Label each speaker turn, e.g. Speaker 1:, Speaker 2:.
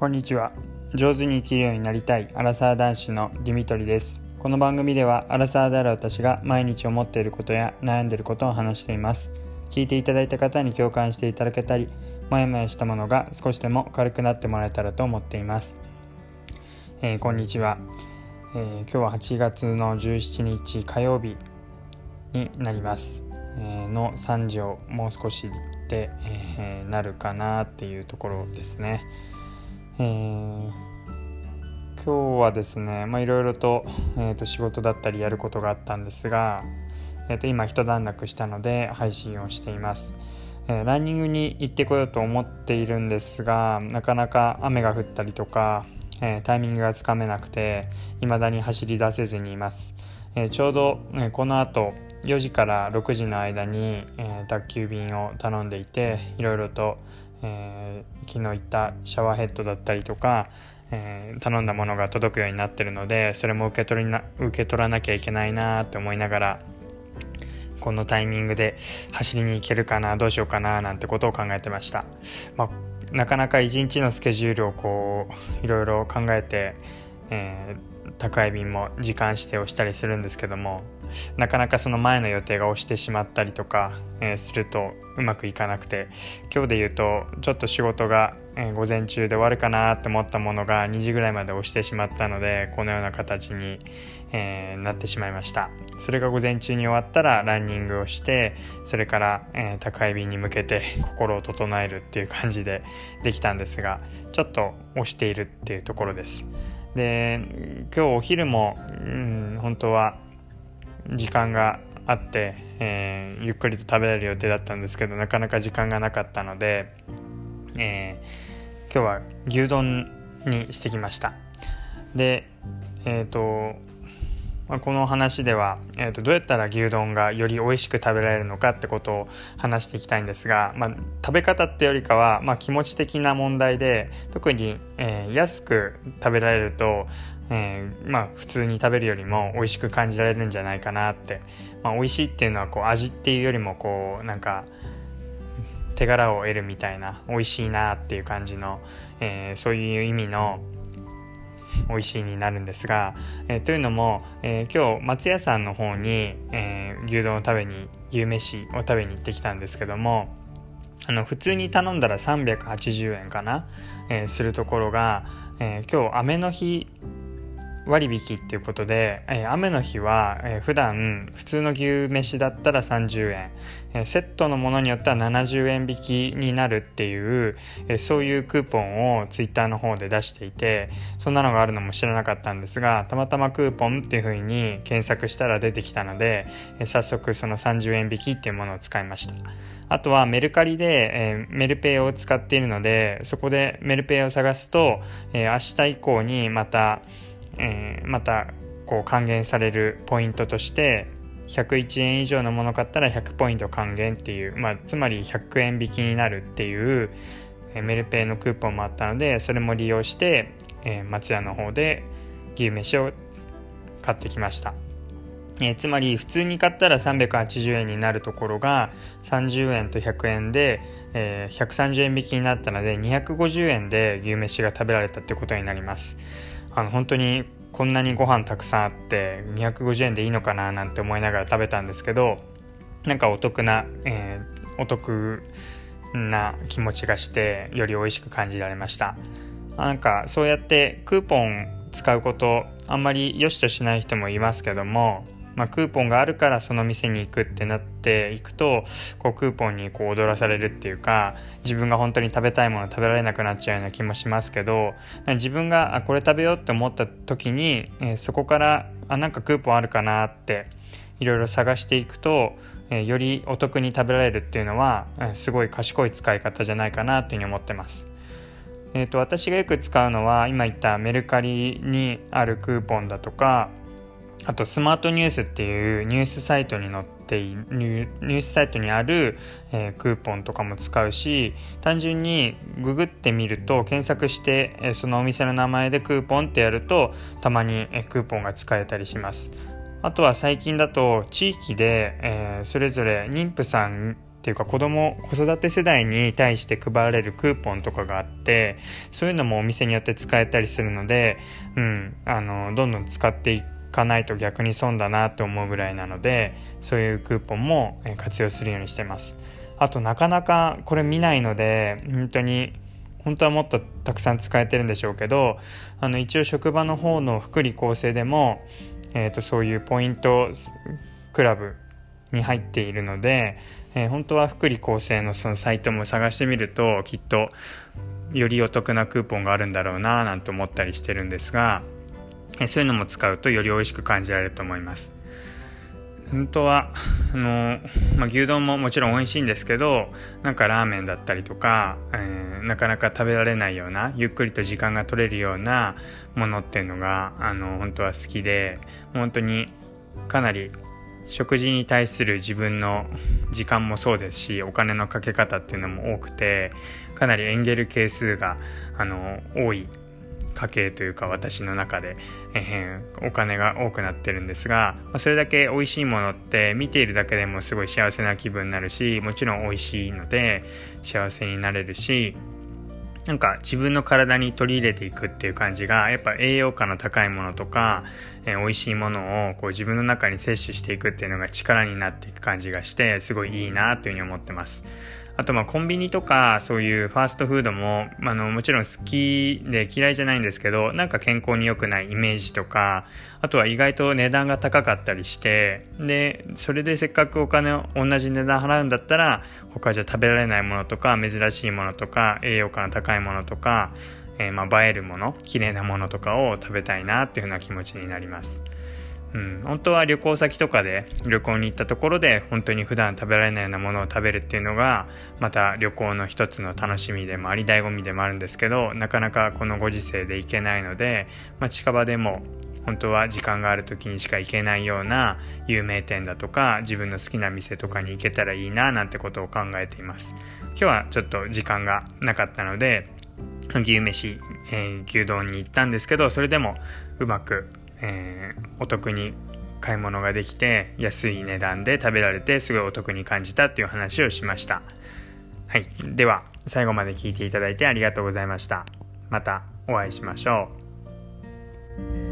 Speaker 1: こんにちは。上手に生きるようになりたい。アラサー男子のディミトリです。この番組ではアラサーである私が毎日思っていることや悩んでいることを話しています。聞いていただいた方に共感していただけたりもやもやしたものが少しでも軽くなってもらえたらと思っています、えー、こんにちは、えー、今日は8月の17日火曜日になります、えー、の3時をもう少しで、えなるかなっていうところですね。えー、今日はですねいろいろと,、えーと、仕事だったりやることがあったんですが、えーと、今一段落したので配信をしています、えー、ランニングに行ってこようと思っているんですがなかなか雨が降ったりとか、えー、タイミングがつかめなくて未だに走り出せずにいます、えちょうど、えこの後4時から6時の間に、え宅急便を頼んでいていろいろと、えー、昨日言ったシャワーヘッドだったりとか、えー、頼んだものが届くようになってるのでそれも受け取りな受け取らなきゃいけないなって思いながらこのタイミングで走りに行けるかなどうしようかななんてことを考えてました、まあ、なかなか一日のスケジュールをこういろいろ考えて、えー、宅配便も時間指定をしたりするんですけどもなかなかその前の予定が押してしまったりとか、えー、するとうまくいかなくて今日で言うとちょっと仕事が、えー、午前中で終わるかなって思ったものが2時ぐらいまで押してしまったのでこのような形に、えー、なってしまいました。それが午前中に終わったらランニングをしてそれから、え宅配便に向けて心を整えるっていう感じでできたんですがちょっと押しているっていうところです。で今日お昼も、うん、本当は時間があって、えー、ゆっくりと食べれる予定だったんですけどなかなか時間がなかったので、えー、今日は牛丼にしてきました。でえっ、ー、と、まあ、この話では、えーと、どうやったら牛丼がより美味しく食べられるのかってことを話していきたいんですが、まあ、食べ方ってよりかは、まあ、気持ち的な問題で特に、えー、安く食べられるとえー、まあ普通に食べるよりも美味しく感じられるんじゃないかなって、まあ、美味しいっていうのはこう味っていうよりもこうなんか手柄を得るみたいな美味しいなっていう感じの、えー、そういう意味の美味しいになるんですが、えー、というのも、えー、今日松屋さんの方に、えー、牛丼を食べに牛飯を食べに行ってきたんですけどもあの普通に頼んだら380円かな、えするところが、え今日雨の日割引っていうことで、えー、雨の日は、えー、普段普通の牛飯だったら30円、えー、セットのものによっては70円引きになるっていう、えー、そういうクーポンをツイッターの方で出していてそんなのがあるのも知らなかったんですがたまたまクーポンっていう風に検索したら出てきたので、えー、早速その30円引きっていうものを使いました。あとはメルカリで、えー、メルペイを使っているのでそこでメルペイを探すと、えー、明日以降にまたえー、またこう還元されるポイントとして101円以上のもの買ったら100ポイント還元っていう、まあ、つまり100円引きになるっていう、メルペイのクーポンもあったのでそれも利用して、えー、松屋の方で牛飯を買ってきました、えー、つまり普通に買ったら380円になるところが30円と100円で、えー、130円引きになったので250円で牛飯が食べられたってことになります。あの本当にこんなにご飯たくさんあって250円でいいのかななんて思いながら食べたんですけどなんかお得な、えー、お得な気持ちがしてより美味しく感じられました。なんかそうやってクーポン使うことあんまり良しとしない人もいますけどもまあ、クーポンがあるからその店に行くってなっていくとこうクーポンにこう踊らされるっていうか自分が本当に食べたいもの食べられなくなっちゃうような気もしますけど自分があこれ食べようって思った時に、えー、そこからあなんかクーポンあるかなっていろいろ探していくと、えー、よりお得に食べられるっていうのは、えー、すごい賢い使い方じゃないかなというふうに思ってます。えーと私がよく使うのは今言ったメルカリにあるクーポンだとかあとスマートニュースっていうニュースサイトに載っているニュースサイトにある、えー、クーポンとかも使うし単純にググってみると検索して、えー、そのお店の名前でクーポンってやるとたまに、えー、クーポンが使えたりします。あとは最近だと地域で、えー、それぞれ妊婦さんっていうか子供子育て世代に対して配られるクーポンとかがあってそういうのもお店によって使えたりするので、うん、あのどんどん使っていかないと逆に損だなと思うぐらいなのでそういうクーポンも活用するようにしてます。あとなかなかこれ見ないので本当に本当はもっとたくさん使えてるんでしょうけどあの一応職場の方の福利厚生でも、えーと、そういうポイントクラブに入っているので、えー、本当は福利厚生のそのサイトも探してみるときっとよりお得なクーポンがあるんだろうななんて思ったりしてるんですが、そういうのも使うとより美味しく感じられると思います。本当はあの、まあ、牛丼ももちろん美味しいんですけどなんかラーメンだったりとか、えー、なかなか食べられないようなゆっくりと時間が取れるようなものっていうのがあの本当は好きで本当にかなり食事に対する自分の時間もそうですしお金のかけ方っていうのも多くてかなりエンゲル係数があの多い家計というか私の中で、えー、お金が多くなってるんですが、まあ、それだけ美味しいものって見ているだけでもすごい幸せな気分になるしもちろん美味しいので幸せになれるしなんか自分の体に取り入れていくっていう感じがやっぱ栄養価の高いものとか、えー、美味しいものをこう自分の中に摂取していくっていうのが力になっていく感じがしてすごいいいなというふうに思ってます。あとまあコンビニとかそういうファーストフードもあのもちろん好きで嫌いじゃないんですけどなんか健康に良くないイメージとかあとは意外と値段が高かったりしてでそれでせっかくお金を同じ値段払うんだったら他じゃ食べられないものとか珍しいものとか栄養価の高いものとか、えー、まあ映えるもの綺麗なものとかを食べたいなっていうふうな気持ちになります。うん、本当は旅行先とかで旅行に行ったところで本当に普段食べられないようなものを食べるっていうのがまた旅行の一つの楽しみでもあり醍醐味でもあるんですけどなかなかこのご時世で行けないので、まあ、近場でも本当は時間がある時にしか行けないような有名店だとか自分の好きな店とかに行けたらいいななんてことを考えています。今日はちょっと時間がなかったので牛飯、えー、牛丼に行ったんですけどそれでもうまくえー、お得に買い物ができて安い値段で食べられてすごいお得に感じたっていう話をしました。はい、では最後まで聞いていただいてありがとうございました。またお会いしましょう。